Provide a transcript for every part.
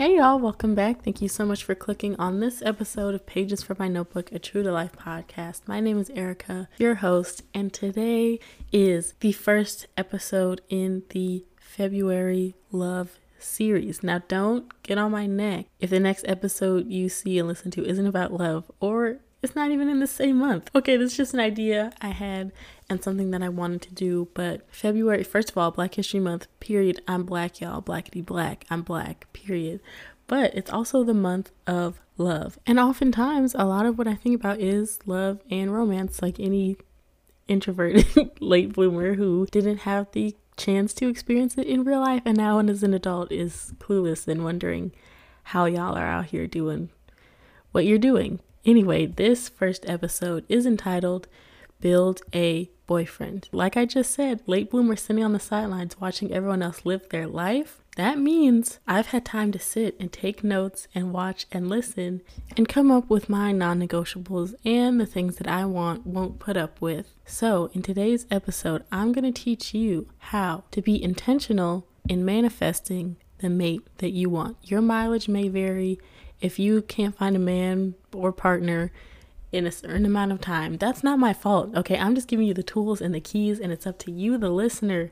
Hey y'all, welcome back. Thank you so much for clicking on this episode of Pages from My Notebook, a True to Life podcast. My name is Erica, your host, and today is the first episode in the February Love series. Now, don't get on my neck if the next episode you see and listen to isn't about love or it's not even in the same month. Okay, this is just an idea I had and something that I wanted to do. But February, first of all, Black History Month, period. I'm black, y'all. Blackity black. I'm black, period. But it's also the month of love. And oftentimes, a lot of what I think about is love and romance, like any introverted late bloomer who didn't have the chance to experience it in real life and now as an adult is clueless and wondering how y'all are out here doing what you're doing Anyway, this first episode is entitled Build a Boyfriend. Like I just said, late bloomers sitting on the sidelines watching everyone else live their life. That means I've had time to sit and take notes and watch and listen and come up with my non negotiables and the things that I want, won't put up with. So, in today's episode, I'm going to teach you how to be intentional in manifesting the mate that you want. Your mileage may vary if you can't find a man or partner in a certain amount of time, that's not my fault. Okay, I'm just giving you the tools and the keys, and it's up to you, the listener,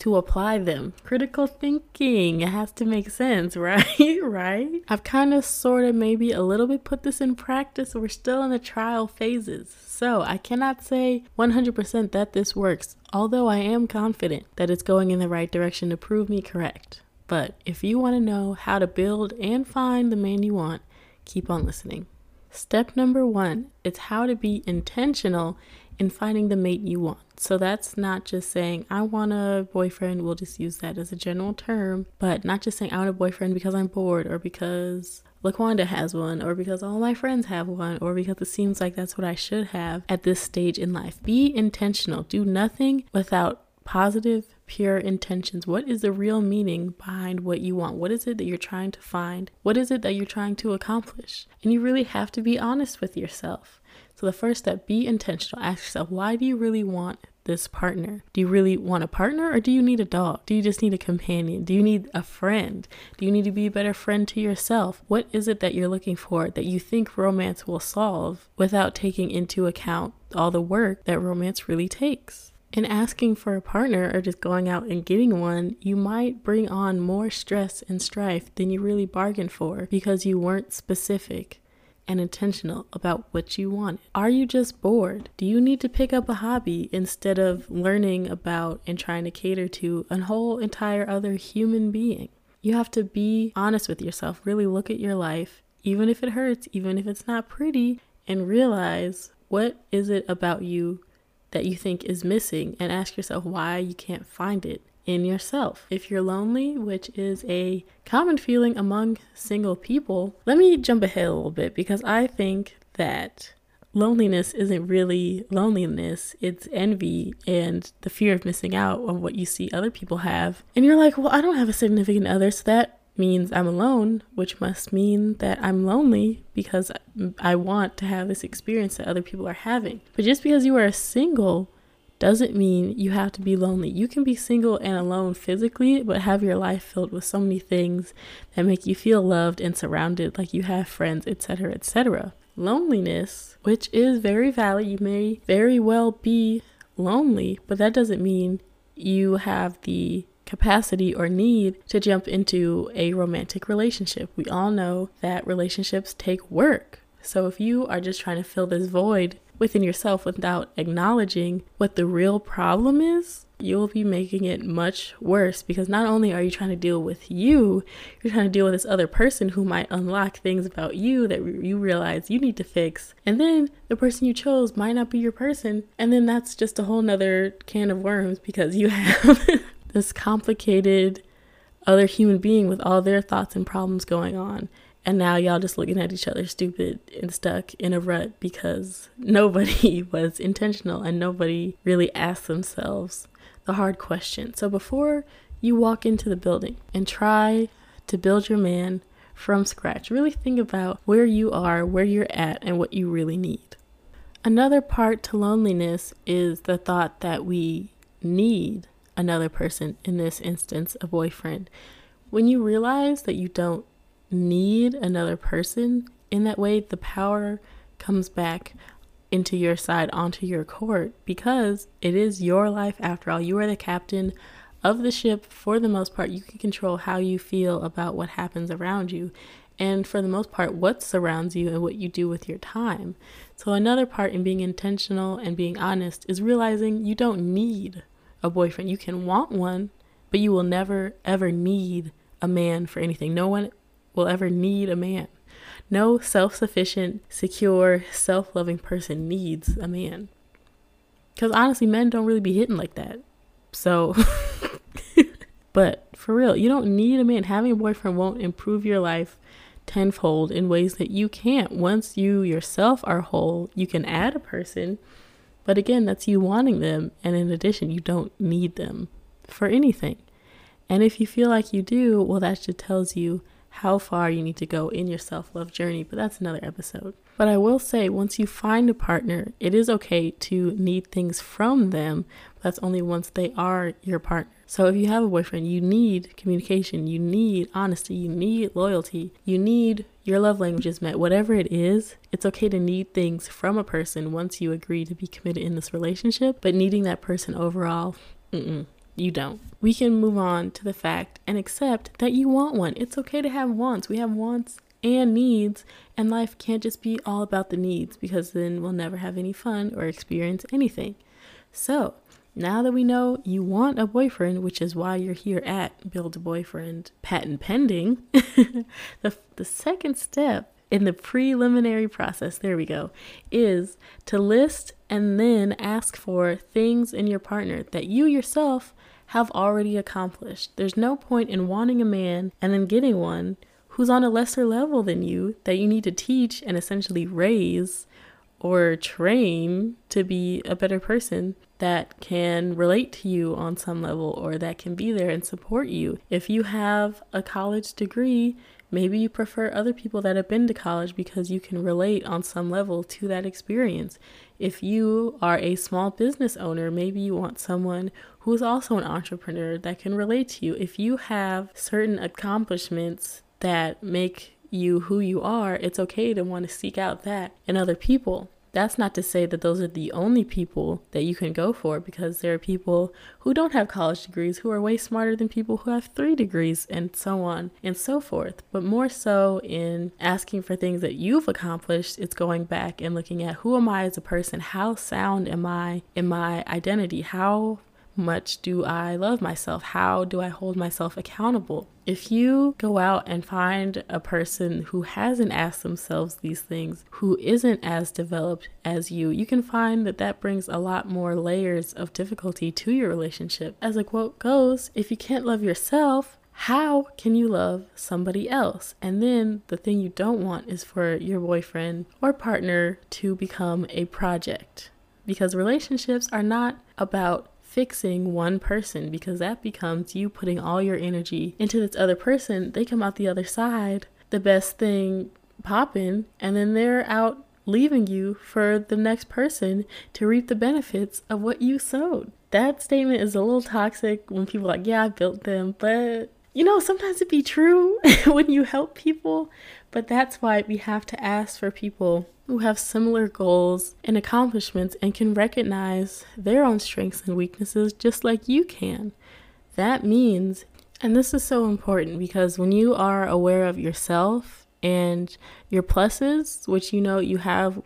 to apply them. Critical thinking, it has to make sense, right? right? I've kind of, sort of, maybe a little bit put this in practice. We're still in the trial phases. So I cannot say 100% that this works, although I am confident that it's going in the right direction to prove me correct. But if you want to know how to build and find the man you want, keep on listening. Step number one is how to be intentional in finding the mate you want. So that's not just saying, I want a boyfriend, we'll just use that as a general term, but not just saying, I want a boyfriend because I'm bored or because Laquanda has one, or because all my friends have one, or because it seems like that's what I should have at this stage in life. Be intentional. Do nothing without positive, pure intentions. What is the real meaning behind what you want? What is it that you're trying to find? What is it that you're trying to accomplish? And you really have to be honest with yourself. So, the first step be intentional. Ask yourself, why do you really want this partner? Do you really want a partner or do you need a dog? Do you just need a companion? Do you need a friend? Do you need to be a better friend to yourself? What is it that you're looking for that you think romance will solve without taking into account all the work that romance really takes? in asking for a partner or just going out and getting one, you might bring on more stress and strife than you really bargained for because you weren't specific and intentional about what you want. Are you just bored? Do you need to pick up a hobby instead of learning about and trying to cater to a whole entire other human being? You have to be honest with yourself, really look at your life, even if it hurts, even if it's not pretty, and realize what is it about you that you think is missing and ask yourself why you can't find it in yourself. If you're lonely, which is a common feeling among single people, let me jump ahead a little bit because I think that loneliness isn't really loneliness, it's envy and the fear of missing out on what you see other people have. And you're like, well, I don't have a significant other, so that means I'm alone, which must mean that I'm lonely because I want to have this experience that other people are having. But just because you are a single doesn't mean you have to be lonely. You can be single and alone physically, but have your life filled with so many things that make you feel loved and surrounded like you have friends, etc., etc. Loneliness, which is very valid, you may very well be lonely, but that doesn't mean you have the capacity or need to jump into a romantic relationship. We all know that relationships take work. So if you are just trying to fill this void within yourself without acknowledging what the real problem is, you'll be making it much worse because not only are you trying to deal with you, you're trying to deal with this other person who might unlock things about you that you realize you need to fix. And then the person you chose might not be your person. And then that's just a whole nother can of worms because you have this complicated other human being with all their thoughts and problems going on. And now y'all just looking at each other stupid and stuck in a rut because nobody was intentional and nobody really asked themselves the hard question. So before you walk into the building and try to build your man from scratch. Really think about where you are, where you're at, and what you really need. Another part to loneliness is the thought that we need another person, in this instance, a boyfriend. When you realize that you don't need another person in that way, the power comes back into your side, onto your court, because it is your life after all. You are the captain of the ship for the most part. You can control how you feel about what happens around you. And for the most part, what surrounds you and what you do with your time. So, another part in being intentional and being honest is realizing you don't need a boyfriend. You can want one, but you will never, ever need a man for anything. No one will ever need a man. No self sufficient, secure, self loving person needs a man. Because honestly, men don't really be hitting like that. So, but for real, you don't need a man. Having a boyfriend won't improve your life tenfold in ways that you can't. Once you yourself are whole, you can add a person. But again, that's you wanting them. And in addition, you don't need them for anything. And if you feel like you do, well, that just tells you how far you need to go in your self love journey, but that's another episode. But I will say, once you find a partner, it is okay to need things from them. But that's only once they are your partner. So if you have a boyfriend, you need communication, you need honesty, you need loyalty, you need your love languages met. Whatever it is, it's okay to need things from a person once you agree to be committed in this relationship, but needing that person overall, mm-mm you don't. We can move on to the fact and accept that you want one. It's okay to have wants. We have wants and needs, and life can't just be all about the needs because then we'll never have any fun or experience anything. So, now that we know you want a boyfriend, which is why you're here at Build a Boyfriend patent pending, the, the second step in the preliminary process, there we go, is to list and then ask for things in your partner that you yourself have already accomplished. There's no point in wanting a man and then getting one who's on a lesser level than you that you need to teach and essentially raise or train to be a better person that can relate to you on some level or that can be there and support you. If you have a college degree, maybe you prefer other people that have been to college because you can relate on some level to that experience. If you are a small business owner, maybe you want someone who's also an entrepreneur that can relate to you. If you have certain accomplishments that make you who you are, it's okay to want to seek out that in other people. That's not to say that those are the only people that you can go for because there are people who don't have college degrees who are way smarter than people who have three degrees and so on and so forth. But more so in asking for things that you've accomplished, it's going back and looking at who am I as a person? How sound am I in my identity? How much do I love myself? How do I hold myself accountable? If you go out and find a person who hasn't asked themselves these things, who isn't as developed as you, you can find that that brings a lot more layers of difficulty to your relationship. As a quote goes, if you can't love yourself, how can you love somebody else? And then the thing you don't want is for your boyfriend or partner to become a project because relationships are not about fixing one person because that becomes you putting all your energy into this other person. They come out the other side, the best thing popping, and then they're out leaving you for the next person to reap the benefits of what you sowed. That statement is a little toxic when people are like, yeah, I built them, but you know, sometimes it be true when you help people, but that's why we have to ask for people who have similar goals and accomplishments and can recognize their own strengths and weaknesses just like you can. That means, and this is so important because when you are aware of yourself and your pluses, which you know you have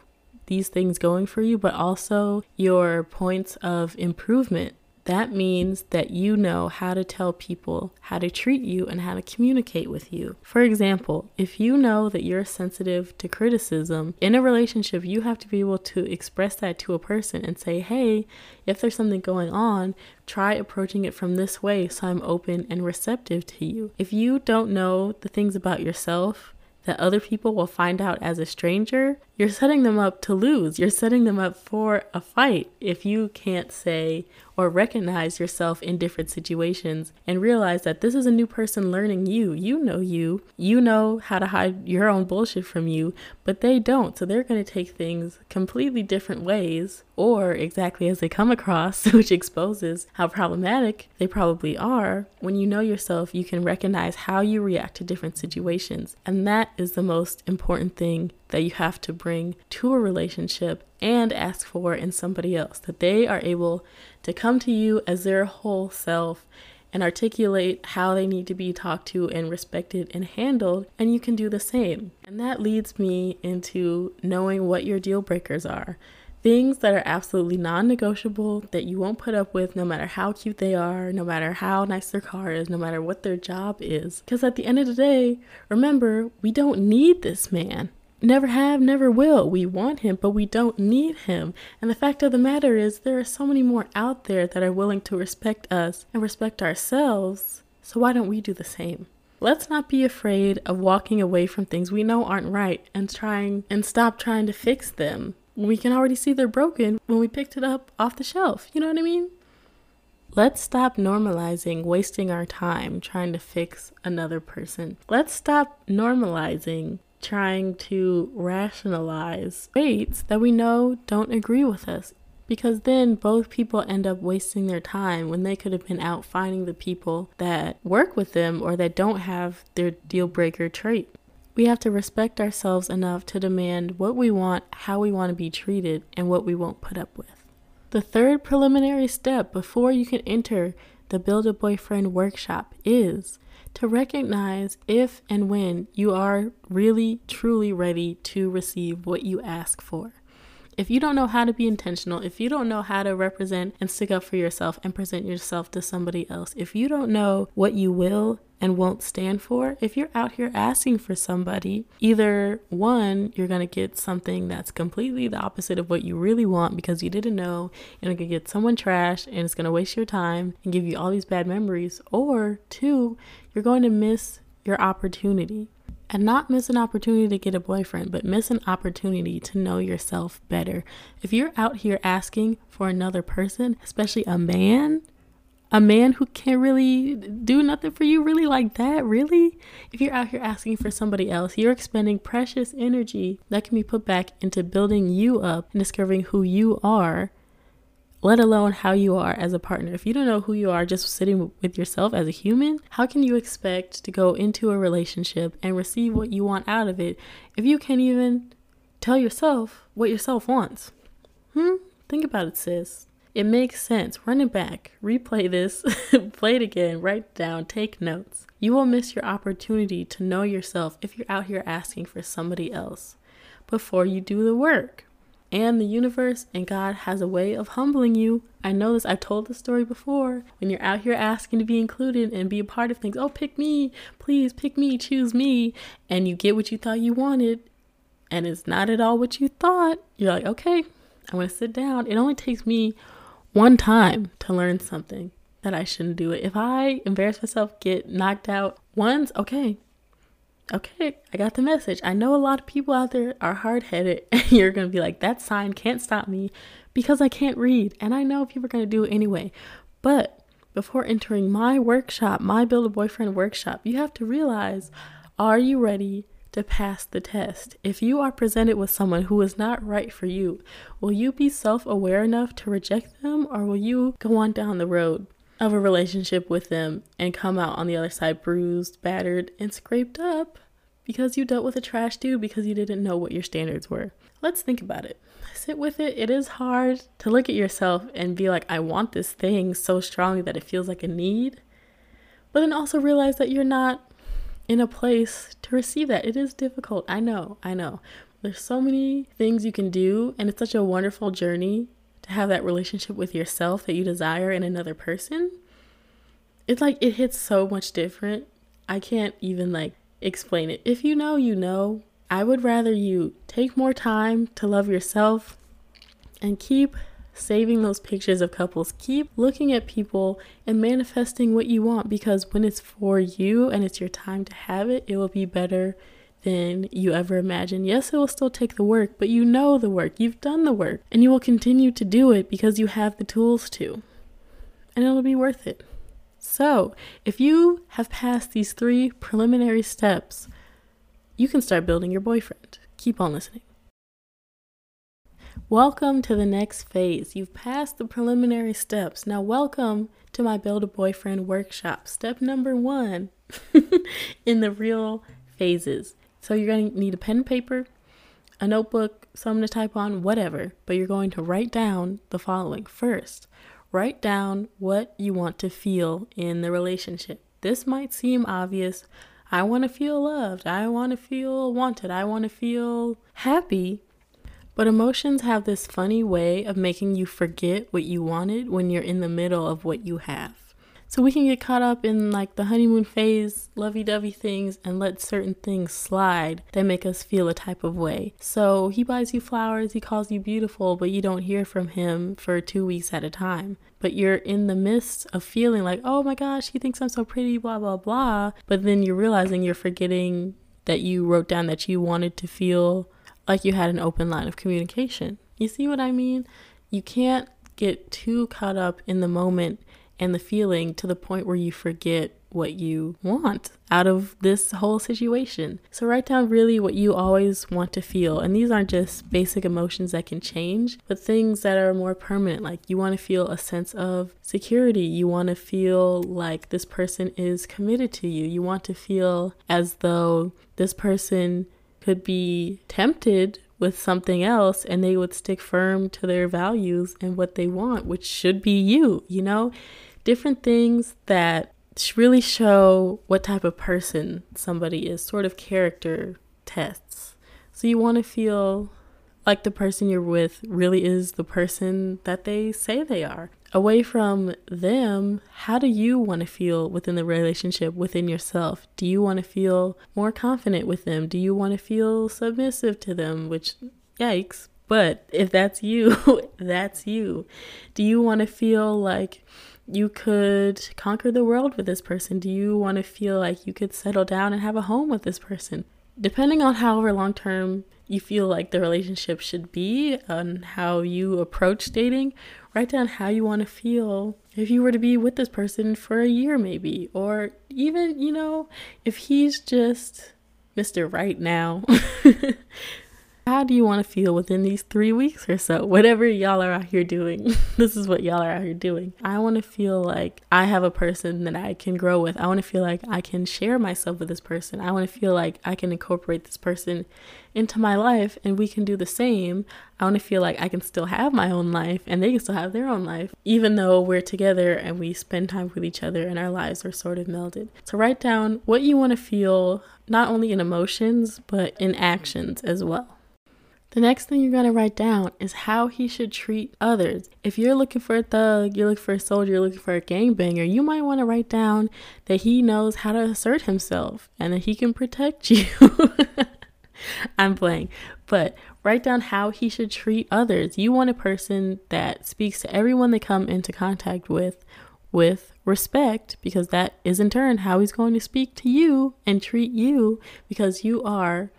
these things going for you, but also your points of improvement that means that you know how to tell people how to treat you and how to communicate with you. For example, if you know that you're sensitive to criticism in a relationship, you have to be able to express that to a person and say, hey, if there's something going on, try approaching it from this way so I'm open and receptive to you. If you don't know the things about yourself, that other people will find out as a stranger, you're setting them up to lose. You're setting them up for a fight if you can't say or recognize yourself in different situations and realize that this is a new person learning you. You know you. You know how to hide your own bullshit from you, but they don't. So they're going to take things completely different ways or exactly as they come across, which exposes how problematic they probably are. When you know yourself, you can recognize how you react to different situations. And that is the most important thing that you have to bring to a relationship and ask for in somebody else that they are able to come to you as their whole self and articulate how they need to be talked to and respected and handled, and you can do the same. And that leads me into knowing what your deal breakers are. Things that are absolutely non negotiable that you won't put up with no matter how cute they are, no matter how nice their car is, no matter what their job is. Because at the end of the day, remember, we don't need this man never have, never will. We want him, but we don't need him. And the fact of the matter is, there are so many more out there that are willing to respect us and respect ourselves. So why don't we do the same? Let's not be afraid of walking away from things we know aren't right and trying and stop trying to fix them. We can already see they're broken when we picked it up off the shelf. You know what I mean? Let's stop normalizing wasting our time trying to fix another person. Let's stop normalizing trying to rationalize fates that we know don't agree with us. Because then both people end up wasting their time when they could have been out finding the people that work with them or that don't have their deal breaker trait. We have to respect ourselves enough to demand what we want, how we want to be treated, and what we won't put up with. The third preliminary step before you can enter the Build a Boyfriend workshop is to recognize if and when you are really, truly ready to receive what you ask for. If you don't know how to be intentional, if you don't know how to represent and stick up for yourself and present yourself to somebody else, if you don't know what you will and won't stand for, if you're out here asking for somebody, either one, you're going to get something that's completely the opposite of what you really want because you didn't know, and going to get someone trash and it's going to waste your time and give you all these bad memories, or two, you're going to miss your opportunity and not miss an opportunity to get a boyfriend, but miss an opportunity to know yourself better. If you're out here asking for another person, especially a man, a man who can't really do nothing for you really like that, really? If you're out here asking for somebody else, you're expending precious energy that can be put back into building you up and discovering who you are let alone how you are as a partner. If you don't know who you are just sitting with yourself as a human, how can you expect to go into a relationship and receive what you want out of it if you can't even tell yourself what yourself wants? Hmm? Think about it, sis. It makes sense. Run it back, replay this, play it again, write it down, take notes. You will miss your opportunity to know yourself if you're out here asking for somebody else before you do the work. And the universe and God has a way of humbling you. I know this, I've told this story before. When you're out here asking to be included and be a part of things, oh, pick me, please pick me, choose me, and you get what you thought you wanted, and it's not at all what you thought, you're like, okay, I'm gonna sit down. It only takes me one time to learn something that I shouldn't do it. If I embarrass myself, get knocked out once, okay, okay, I got the message. I know a lot of people out there are hard headed, and you're to be like, that sign can't stop me because I can't read. And I know people are to do it anyway. But before entering my workshop, my Build a Boyfriend workshop, you have to realize are you ready to pass the test? If you are presented with someone who is not right for you, will you be self aware enough to reject them, or will you go on down the road? of a relationship with them and come out on the other side bruised, battered, and scraped up because you dealt with a trash dude because you didn't know what your standards were. Let's think about it. Sit with it. It is hard to look at yourself and be like, I want this thing so strongly that it feels like a need. But then also realize that you're not in a place to receive that. It is difficult. I know. I know. There's so many things you can do, and it's such a wonderful journey to have that relationship with yourself that you desire in another person, it's like it hits so much different. I can't even like explain it. If you know, you know. I would rather you take more time to love yourself and keep saving those pictures of couples. Keep looking at people and manifesting what you want because when it's for you and it's your time to have it, it will be better than you ever imagined. Yes, it will still take the work, but you know the work, you've done the work, and you will continue to do it because you have the tools to. And it'll be worth it. So, if you have passed these three preliminary steps, you can start building your boyfriend. Keep on listening. Welcome to the next phase. You've passed the preliminary steps. Now, welcome to my Build a Boyfriend workshop. Step number one in the real phases. So, you're going to need a pen and paper, a notebook, something to type on, whatever, but you're going to write down the following. First, write down what you want to feel in the relationship. This might seem obvious. I want to feel loved. I want to feel wanted. I want to feel happy. But emotions have this funny way of making you forget what you wanted when you're in the middle of what you have. So we can get caught up in like the honeymoon phase, lovey dovey things, and let certain things slide that make us feel a type of way. So he buys you flowers, he calls you beautiful, but you don't hear from him for two weeks at a time. But you're in the midst of feeling like, oh my gosh, he thinks I'm so pretty, blah, blah, blah. But then you're realizing you're forgetting that you wrote down that you wanted to feel like you had an open line of communication. You see what I mean? You can't get too caught up in the moment and the feeling to the point where you forget what you want out of this whole situation. So, write down really what you always want to feel. And these aren't just basic emotions that can change, but things that are more permanent. Like, you want to feel a sense of security. You want to feel like this person is committed to you. You want to feel as though this person could be tempted with something else and they would stick firm to their values and what they want, which should be you, you know? Different things that really show what type of person somebody is, sort of character tests. So you want to feel like the person you're with really is the person that they say they are away from them, how do you want to feel within the relationship within yourself? Do you want to feel more confident with them? Do you want to feel submissive to them? Which, yikes. But if that's you, that's you. Do you want to feel like you could conquer the world with this person? Do you want to feel like you could settle down and have a home with this person? Depending on however long term you feel like the relationship should be and how you approach dating, write down how you want to feel if you were to be with this person for a year, maybe, or even, you know, if he's just Mr. Right Now. How do you want to feel within these three weeks or so? Whatever y'all are out here doing, this is what y'all are out here doing. I want to feel like I have a person that I can grow with. I want to feel like I can share myself with this person. I want to feel like I can incorporate this person into my life and we can do the same. I want to feel like I can still have my own life and they can still have their own life, even though we're together and we spend time with each other and our lives are sort of melded. So, write down what you want to feel, not only in emotions, but in actions as well. The next thing you're going to write down is how he should treat others. If you're looking for a thug, you're looking for a soldier, you're looking for a gangbanger, you might want to write down that he knows how to assert himself and that he can protect you. I'm playing, but write down how he should treat others. You want a person that speaks to everyone they come into contact with with respect because that is in turn how he's going to speak to you and treat you because you are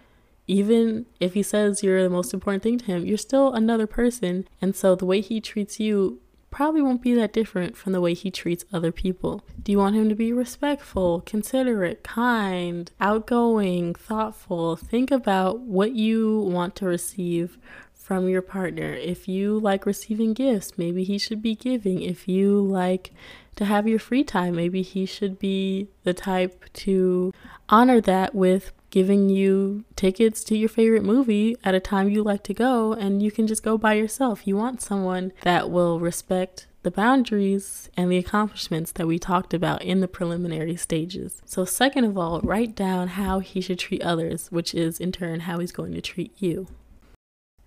even if he says you're the most important thing to him, you're still another person. And so the way he treats you probably won't be that different from the way he treats other people. Do you want him to be respectful, considerate, kind, outgoing, thoughtful? Think about what you want to receive from your partner. If you like receiving gifts, maybe he should be giving. If you like to have your free time, maybe he should be the type to honor that with giving you tickets to your favorite movie at a time you like to go and you can just go by yourself. You want someone that will respect the boundaries and the accomplishments that we talked about in the preliminary stages. So, second of all, write down how he should treat others, which is in turn how he's going to treat you.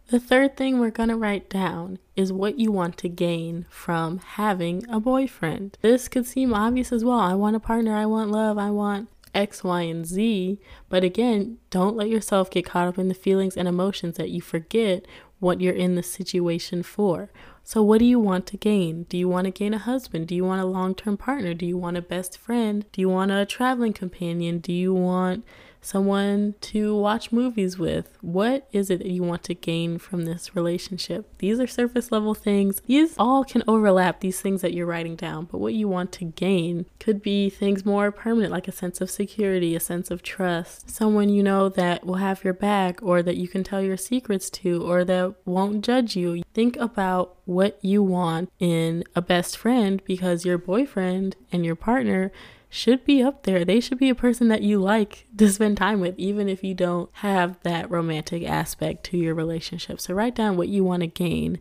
The third thing we're going to write down is what you want to gain from having a boyfriend. This could seem obvious as well. I want a partner, I want love, I want X, Y, and Z. But again, don't let yourself get caught up in the feelings and emotions that you forget what you're in the situation for. So, what do you want to gain? Do you want to gain a husband? Do you want a long term partner? Do you want a best friend? Do you want a traveling companion? Do you want someone to watch movies with. What is it that you want to gain from this relationship? These are surface level things. These all can overlap, these things that you're writing down, but what you want to gain could be things more permanent, like a sense of security, a sense of trust, someone you know that will have your back or that you can tell your secrets to or that won't judge you. Think about what you want in a best friend because your boyfriend and your partner should be up there. They should be a person that you like to spend time with, even if you don't have that romantic aspect to your relationship. So write down what you want to gain.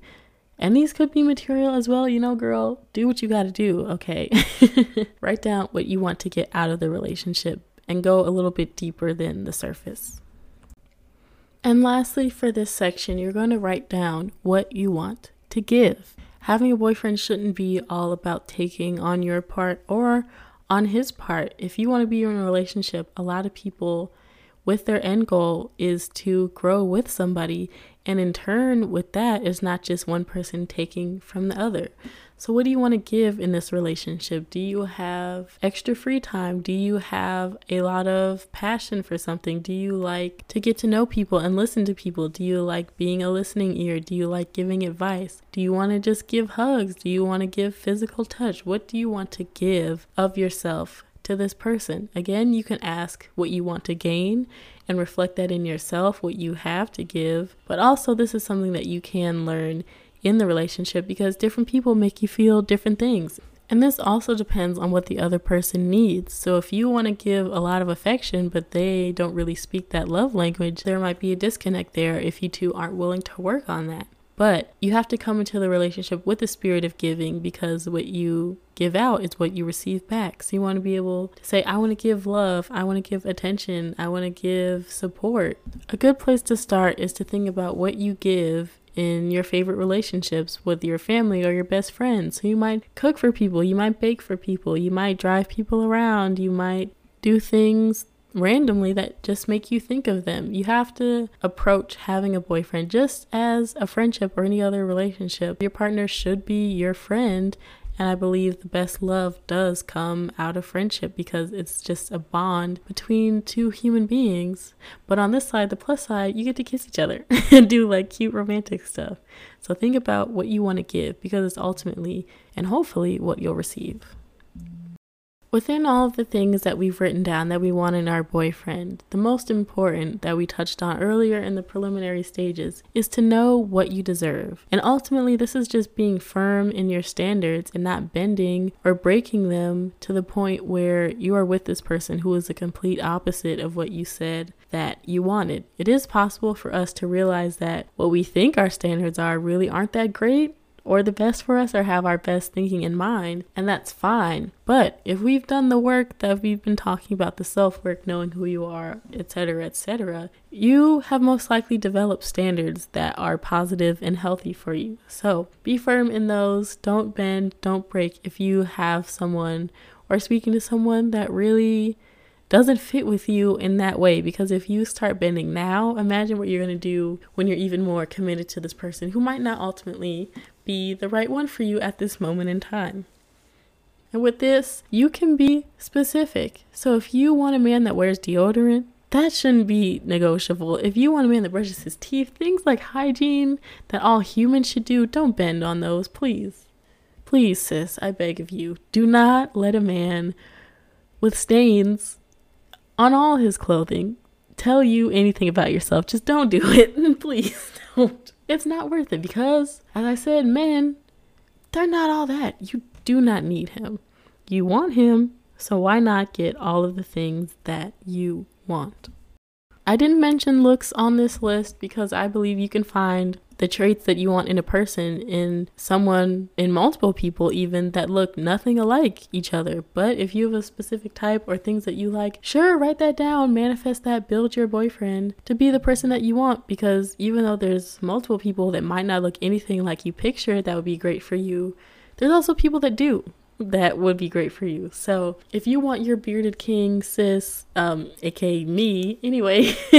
And these could be material as well. You know, girl, do what you got to do, okay? write down what you want to get out of the relationship and go a little bit deeper than the surface. And lastly, for this section, you're going to write down what you want to give. Having a boyfriend shouldn't be all about taking on your part or on his part, if you want to be in a relationship, a lot of people with their end goal is to grow with somebody. And in turn, with that, is not just one person taking from the other. So, what do you want to give in this relationship? Do you have extra free time? Do you have a lot of passion for something? Do you like to get to know people and listen to people? Do you like being a listening ear? Do you like giving advice? Do you want to just give hugs? Do you want to give physical touch? What do you want to give of yourself to this person? Again, you can ask what you want to gain and reflect that in yourself, what you have to give. But also, this is something that you can learn in the relationship because different people make you feel different things. And this also depends on what the other person needs. So if you want to give a lot of affection, but they don't really speak that love language, there might be a disconnect there if you two aren't willing to work on that. But you have to come into the relationship with the spirit of giving because what you give out is what you receive back. So you want to be able to say, I want to give love, I want to give attention, I want to give support. A good place to start is to think about what you give in your favorite relationships with your family or your best friends. So you might cook for people, you might bake for people, you might drive people around, you might do things randomly that just make you think of them. You have to approach having a boyfriend just as a friendship or any other relationship. Your partner should be your friend and I believe the best love does come out of friendship because it's just a bond between two human beings. But on this side, the plus side, you get to kiss each other and do like cute romantic stuff. So think about what you want to give because it's ultimately and hopefully what you'll receive. Within all of the things that we've written down that we want in our boyfriend, the most important that we touched on earlier in the preliminary stages is to know what you deserve. And ultimately, this is just being firm in your standards and not bending or breaking them to the point where you are with this person who is the complete opposite of what you said that you wanted. It is possible for us to realize that what we think our standards are really aren't that great or the best for us or have our best thinking in mind, and that's fine. But if we've done the work that we've been talking about, the self work, knowing who you are, etc., etc., you have most likely developed standards that are positive and healthy for you. So be firm in those. Don't bend, don't break if you have someone or speaking to someone that really doesn't fit with you in that way because if you start bending now, imagine what you're going to do when you're even more committed to this person who might not ultimately be the right one for you at this moment in time. And with this, you can be specific. So if you want a man that wears deodorant, that shouldn't be negotiable. If you want a man that brushes his teeth, things like hygiene that all humans should do, don't bend on those, please. Please, sis, I beg of you, do not let a man with stains on all his clothing tell you anything about yourself. Just don't do it. please don't. It's not worth it because, as I said, men, they're not all that. You do not need him. You want him, so why not get all of the things that you want? I didn't mention looks on this list because I believe you can find the traits that you want in a person in someone, in multiple people even, that look nothing alike each other. But if you have a specific type or things that you like, sure, write that down, manifest that, build your boyfriend to be the person that you want. Because even though there's multiple people that might not look anything like you picture that would be great for you, there's also people that do that would be great for you. So if you want your bearded king, sis, um, aka me, anyway,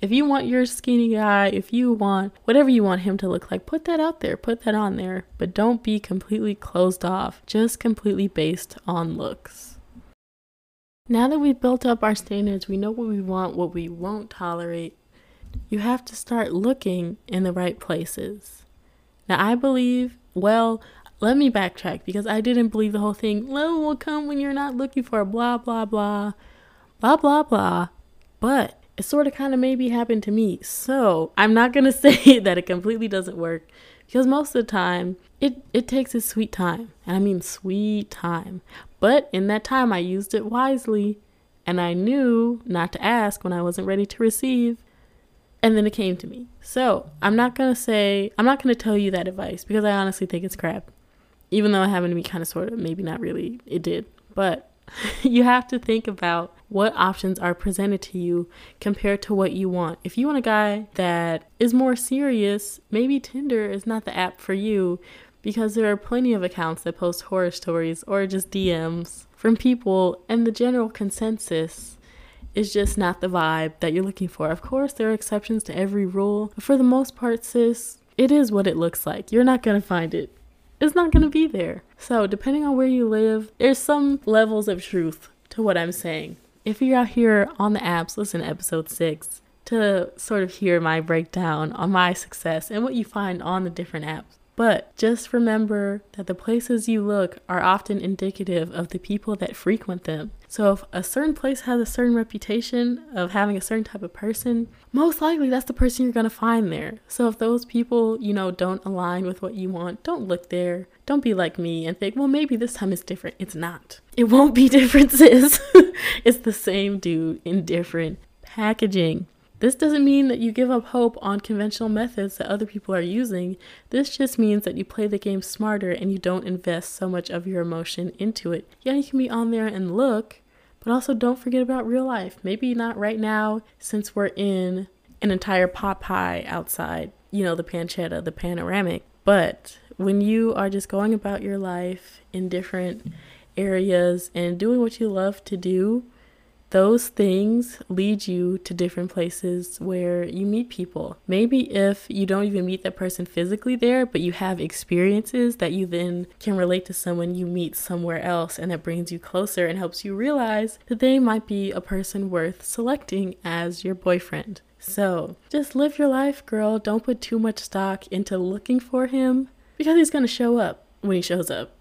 if you want your skinny guy, if you want whatever you want him to look like, put that out there, put that on there, but don't be completely closed off, just completely based on looks. Now that we've built up our standards, we know what we want, what we won't tolerate, you have to start looking in the right places. Now, I believe, well, let me backtrack because I didn't believe the whole thing. Love will come when you're not looking for it. blah, blah, blah, blah, blah, blah. But it sort of kind of maybe happened to me. So I'm not going to say that it completely doesn't work because most of the time it, it takes its sweet time. And I mean sweet time. But in that time, I used it wisely and I knew not to ask when I wasn't ready to receive. And then it came to me. So I'm not going to say, I'm not going to tell you that advice because I honestly think it's crap. Even though it happened to me kind of sort of, maybe not really, it did. But you have to think about what options are presented to you compared to what you want. If you want a guy that is more serious, maybe Tinder is not the app for you because there are plenty of accounts that post horror stories or just DMs from people, and the general consensus is just not the vibe that you're looking for. Of course, there are exceptions to every rule, but for the most part, sis, it is what it looks like. You're not to find it. It's not going to be there. So, depending on where you live, there's some levels of truth to what I'm saying. If you're out here on the apps, listen to episode six to sort of hear my breakdown on my success and what you find on the different apps. But just remember that the places you look are often indicative of the people that frequent them. So if a certain place has a certain reputation of having a certain type of person, most likely that's the person you're going to find there. So if those people, you know, don't align with what you want, don't look there. Don't be like me and think, well, maybe this time it's different. It's not. It won't be differences. it's the same dude in different packaging. This doesn't mean that you give up hope on conventional methods that other people are using. This just means that you play the game smarter and you don't invest so much of your emotion into it. Yeah, you can be on there and look, but also don't forget about real life. Maybe not right now since we're in an entire pot pie outside, you know, the pancetta, the panoramic. But when you are just going about your life in different areas and doing what you love to do, those things lead you to different places where you meet people. Maybe if you don't even meet that person physically there, but you have experiences that you then can relate to someone you meet somewhere else, and that brings you closer and helps you realize that they might be a person worth selecting as your boyfriend. So just live your life, girl. Don't put too much stock into looking for him because he's going to show up when he shows up,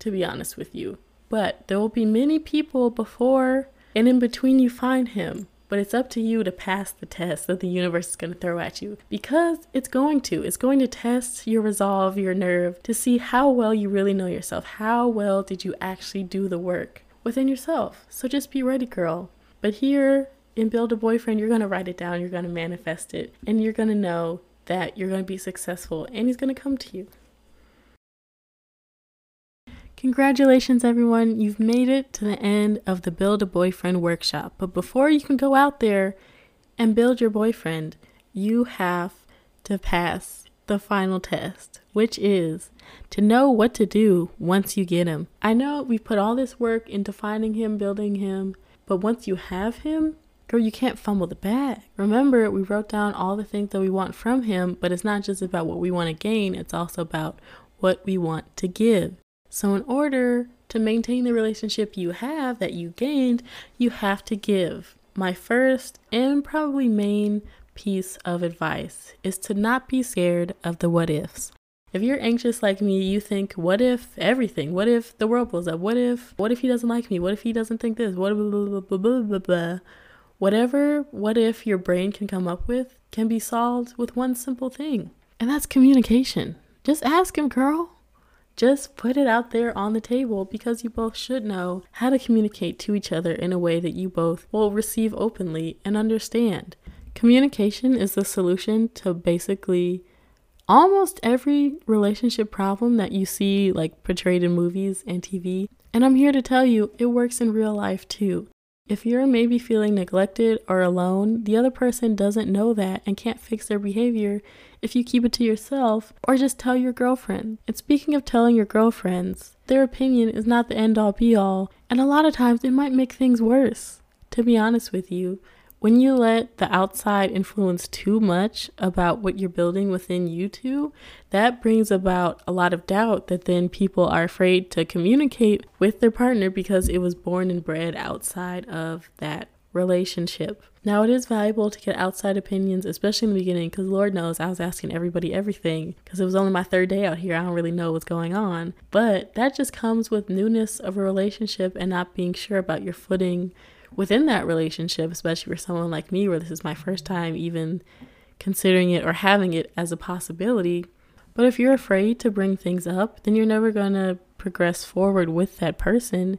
to be honest with you. But there will be many people before and in between you find him. But it's up to you to pass the test that the universe is going to throw at you because it's going to. It's going to test your resolve, your nerve to see how well you really know yourself. How well did you actually do the work within yourself? So just be ready, girl. But here in Build a Boyfriend, you're going to write it down, you're going to manifest it, and you're going to know that you're going to be successful and he's going to come to you. Congratulations, everyone. You've made it to the end of the Build a Boyfriend workshop. But before you can go out there and build your boyfriend, you have to pass the final test, which is to know what to do once you get him. I know we put all this work into finding him, building him, but once you have him, girl, you can't fumble the bag. Remember, we wrote down all the things that we want from him, but it's not just about what we want to gain, it's also about what we want to give. So, in order to maintain the relationship you have that you gained, you have to give. My first and probably main piece of advice is to not be scared of the what ifs. If you're anxious like me, you think, what if everything? What if the world blows up? What if what if he doesn't like me? What if he doesn't think this? What blah, blah, blah, blah. Whatever what if your brain can come up with can be solved with one simple thing. And that's communication. Just ask him, girl. Just put it out there on the table because you both should know how to communicate to each other in a way that you both will receive openly and understand. Communication is the solution to basically almost every relationship problem that you see like portrayed in movies and TV. And I'm here to tell you it works in real life too. If you're maybe feeling neglected or alone, the other person doesn't know that and can't fix their behavior if you keep it to yourself or just tell your girlfriend. And speaking of telling your girlfriends, their opinion is not the end all be all, and a lot of times it might make things worse. To be honest with you, when you let the outside influence too much about what you're building within you two, that brings about a lot of doubt that then people are afraid to communicate with their partner because it was born and bred outside of that relationship. Now, it is valuable to get outside opinions, especially in the beginning, because Lord knows I was asking everybody everything because it was only my third day out here. I don't really know what's going on. But that just comes with newness of a relationship and not being sure about your footing within that relationship, especially for someone like me, where this is my first time even considering it or having it as a possibility. But if you're afraid to bring things up, then you're never going to progress forward with that person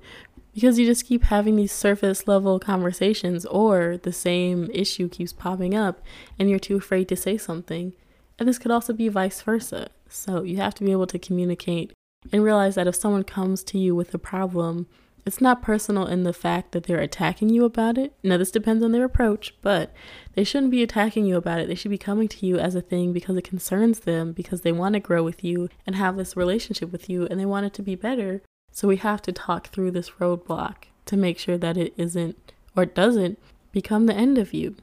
because you just keep having these surface level conversations or the same issue keeps popping up and you're too afraid to say something. And this could also be vice versa. So you have to be able to communicate and realize that if someone comes to you with a problem, it's not personal in the fact that they're attacking you about it. Now, this depends on their approach, but they shouldn't be attacking you about it. They should be coming to you as a thing because it concerns them, because they want to grow with you and have this relationship with you and they want it to be better. So, we have to talk through this roadblock to make sure that it isn't or doesn't become the end of you.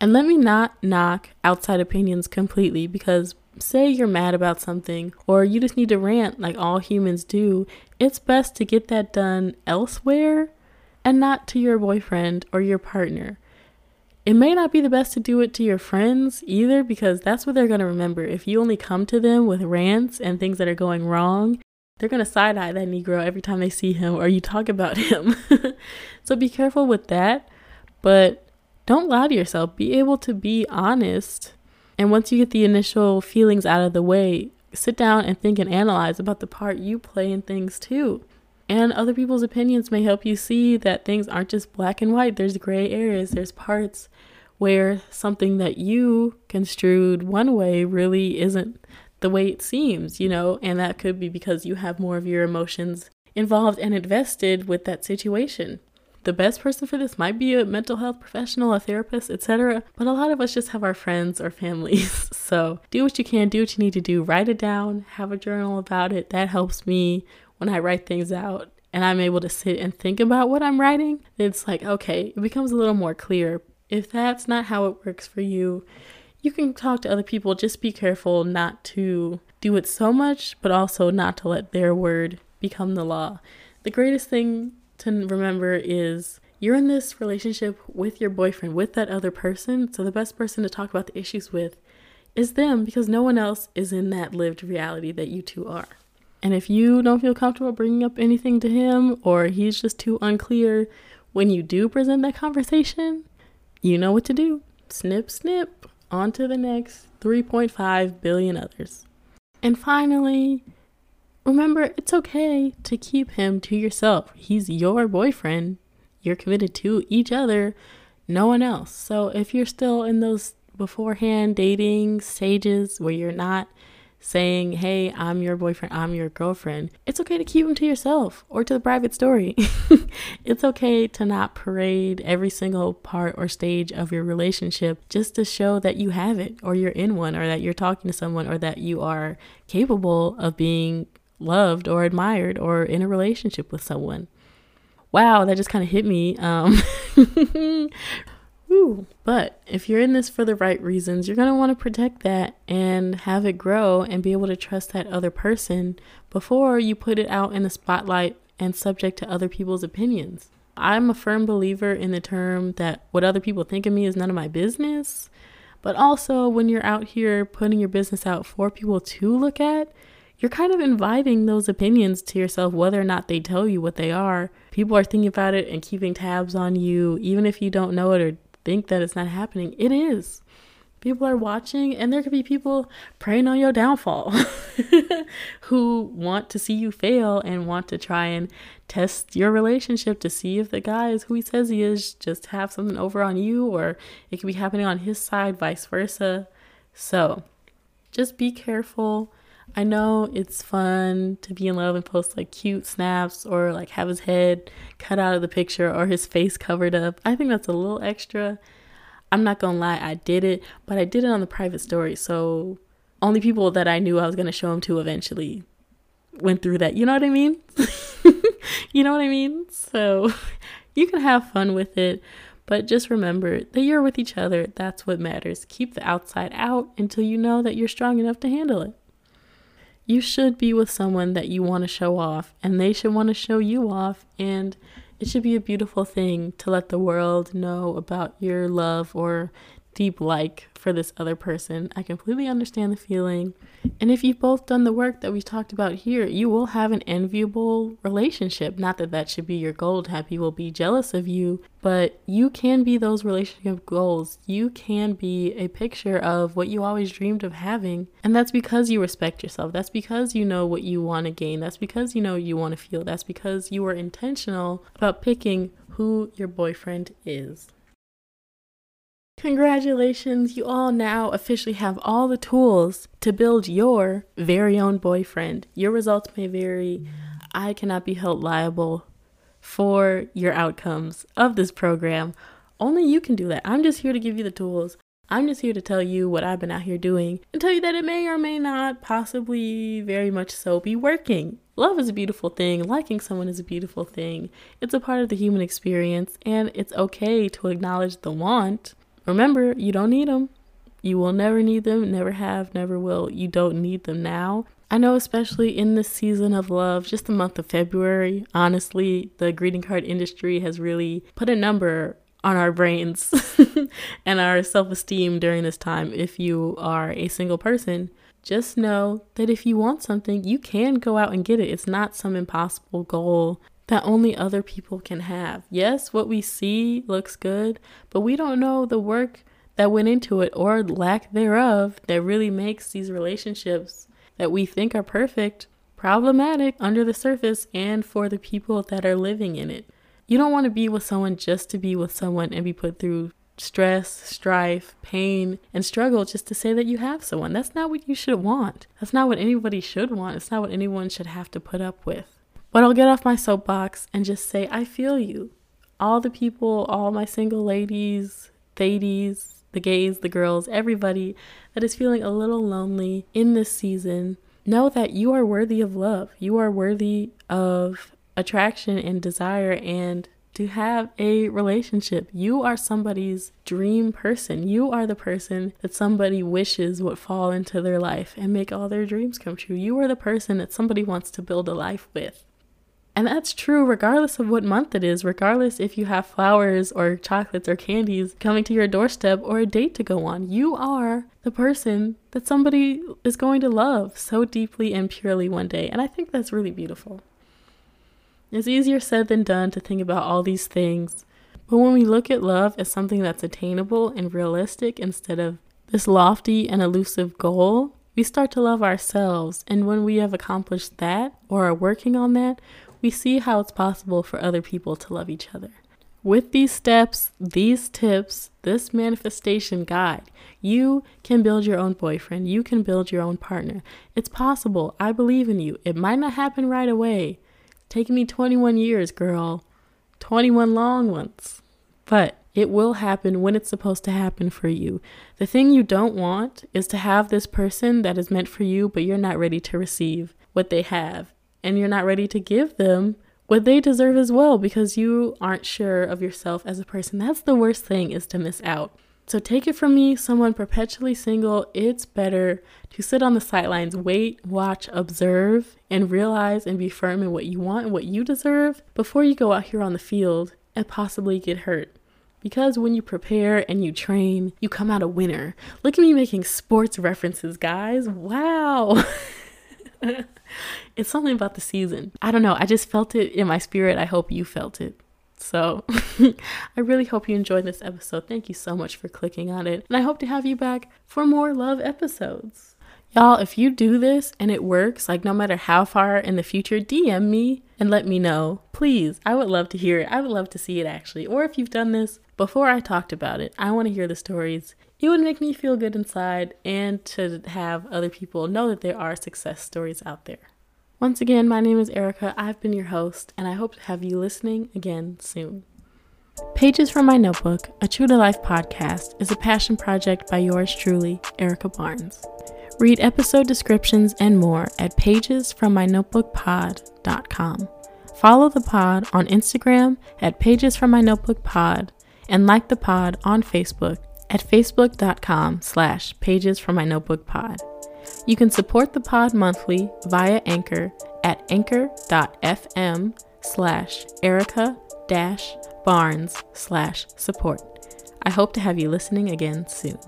And let me not knock outside opinions completely because say you're mad about something or you just need to rant like all humans do, it's best to get that done elsewhere and not to your boyfriend or your partner. It may not be the best to do it to your friends either because that's what they're going to remember. If you only come to them with rants and things that are going wrong, they're going to side eye that Negro every time they see him or you talk about him. so be careful with that, but don't lie to yourself. Be able to be honest and once you get the initial feelings out of the way, sit down and think and analyze about the part you play in things too. And other people's opinions may help you see that things aren't just black and white, there's gray areas, there's parts where something that you construed one way really isn't the way it seems, you know, and that could be because you have more of your emotions involved and invested with that situation the best person for this might be a mental health professional, a therapist, etc. But a lot of us just have our friends or families. So do what you can, do what you need to do, write it down, have a journal about it. That helps me when I write things out and I'm able to sit and think about what I'm writing. It's like, okay, it becomes a little more clear. If that's not how it works for you, you can talk to other people. Just be careful not to do it so much, but also not to let their word become the law. The greatest thing to remember is you're in this relationship with your boyfriend, with that other person. So the best person to talk about the issues with is them because no one else is in that lived reality that you two are. And if you don't feel comfortable bringing up anything to him or he's just too unclear when you do present that conversation, you know what to do. Snip, snip, on to the next 3.5 billion others. And finally, remember, it's okay to keep him to yourself. He's your boyfriend. You're committed to each other, no one else. So if you're still in those beforehand dating stages where you're not saying, Hey, I'm your boyfriend, I'm your girlfriend, it's okay to keep him to yourself or to the private story. it's okay to not parade every single part or stage of your relationship just to show that you have it or you're in one or that you're talking to someone or that you are capable of being loved or admired or in a relationship with someone. Wow, that just kind of hit me. Um, Woo. But if you're in this for the right reasons, you're going to want to protect that and have it grow and be able to trust that other person before you put it out in the spotlight and subject to other people's opinions. I'm a firm believer in the term that what other people think of me is none of my business. But also, when you're out here putting your business out for people to look at, you're kind of inviting those opinions to yourself, whether or not they tell you what they are. People are thinking about it and keeping tabs on you, even if you don't know it or think that it's not happening. It is. People are watching, and there could be people preying on your downfall who want to see you fail and want to try and test your relationship to see if the guy is who he says he is, just have something over on you, or it could be happening on his side, vice versa. So just be careful I know it's fun to be in love and post like cute snaps or like have his head cut out of the picture or his face covered up. I think that's a little extra. I'm not gonna lie, I did it, but I did it on the private story. So only people that I knew I was gonna show him to eventually went through that. You know what I mean? you know what I mean? So you can have fun with it, But just remember that you're with each other. That's what matters. Keep the outside out until you know that you're strong enough to handle it. You should be with someone that you want to show off, and they should want to show you off. And it should be a beautiful thing to let the world know about your love or deep like for this other person. I completely understand the feeling. And if you've both done the work that we talked about here, you will have an enviable relationship. Not that that should be your goal to have people be jealous of you, but you can be those relationship goals. You can be a picture of what you always dreamed of having. And that's because you respect yourself. That's because you know what you want to gain. That's because you know you want to feel. That's because you were intentional about picking who your boyfriend is. Congratulations, you all now officially have all the tools to build your very own boyfriend. Your results may vary. I cannot be held liable for your outcomes of this program. Only you can do that. I'm just here to give you the tools. I'm just here to tell you what I've been out here doing and tell you that it may or may not, possibly very much so, be working. Love is a beautiful thing. Liking someone is a beautiful thing. It's a part of the human experience, and it's okay to acknowledge the want Remember, you don't need them. You will never need them, never have, never will. You don't need them now. I know, especially in this season of love, just the month of February, honestly, the greeting card industry has really put a number on our brains and our self esteem during this time. If you are a single person, just know that if you want something, you can go out and get it. It's not some impossible goal that only other people can have. Yes, what we see looks good, but we don't know the work that went into it or lack thereof that really makes these relationships that we think are perfect problematic under the surface and for the people that are living in it. You don't want to be with someone just to be with someone and be put through stress, strife, pain, and struggle just to say that you have someone. That's not what you should want. That's not what anybody should want. It's not what anyone should have to put up with. But I'll get off my soapbox and just say, I feel you. All the people, all my single ladies, thadies, the gays, the girls, everybody that is feeling a little lonely in this season, know that you are worthy of love. You are worthy of attraction and desire and to have a relationship. You are somebody's dream person. You are the person that somebody wishes would fall into their life and make all their dreams come true. You are the person that somebody wants to build a life with. And that's true regardless of what month it is, regardless if you have flowers or chocolates or candies coming to your doorstep or a date to go on. You are the person that somebody is going to love so deeply and purely one day. And I think that's really beautiful. It's easier said than done to think about all these things. But when we look at love as something that's attainable and realistic instead of this lofty and elusive goal, we start to love ourselves. And when we have accomplished that or are working on that, we see how it's possible for other people to love each other. With these steps, these tips, this manifestation guide, you can build your own boyfriend. You can build your own partner. It's possible. I believe in you. It might not happen right away. Taking me 21 years, girl. 21 long ones. But it will happen when it's supposed to happen for you. The thing you don't want is to have this person that is meant for you, but you're not ready to receive what they have and you're not ready to give them what they deserve as well because you aren't sure of yourself as a person. That's the worst thing is to miss out. So take it from me, someone perpetually single, it's better to sit on the sidelines, wait, watch, observe, and realize and be firm in what you want and what you deserve before you go out here on the field and possibly get hurt. Because when you prepare and you train, you come out a winner. Look at me making sports references, guys. Wow. it's something about the season. I don't know. I just felt it in my spirit. I hope you felt it. So I really hope you enjoyed this episode. Thank you so much for clicking on it. And I hope to have you back for more love episodes. Y'all, if you do this and it works, like no matter how far in the future, DM me and let me know. Please, I would love to hear it. I would love to see it actually. Or if you've done this before I talked about it, I want to hear the stories it would make me feel good inside and to have other people know that there are success stories out there. Once again, my name is Erica. I've been your host, and I hope to have you listening again soon. Pages from My Notebook, a True to Life podcast, is a passion project by yours truly, Erica Barnes. Read episode descriptions and more at pagesfrommynotebookpod.com. Follow the pod on Instagram at pagesfrommynotebookpod and like the pod on Facebook at facebook.com slash pages from my notebook pod. You can support the pod monthly via Anchor at anchor.fm slash Erica dash Barnes slash support. I hope to have you listening again soon.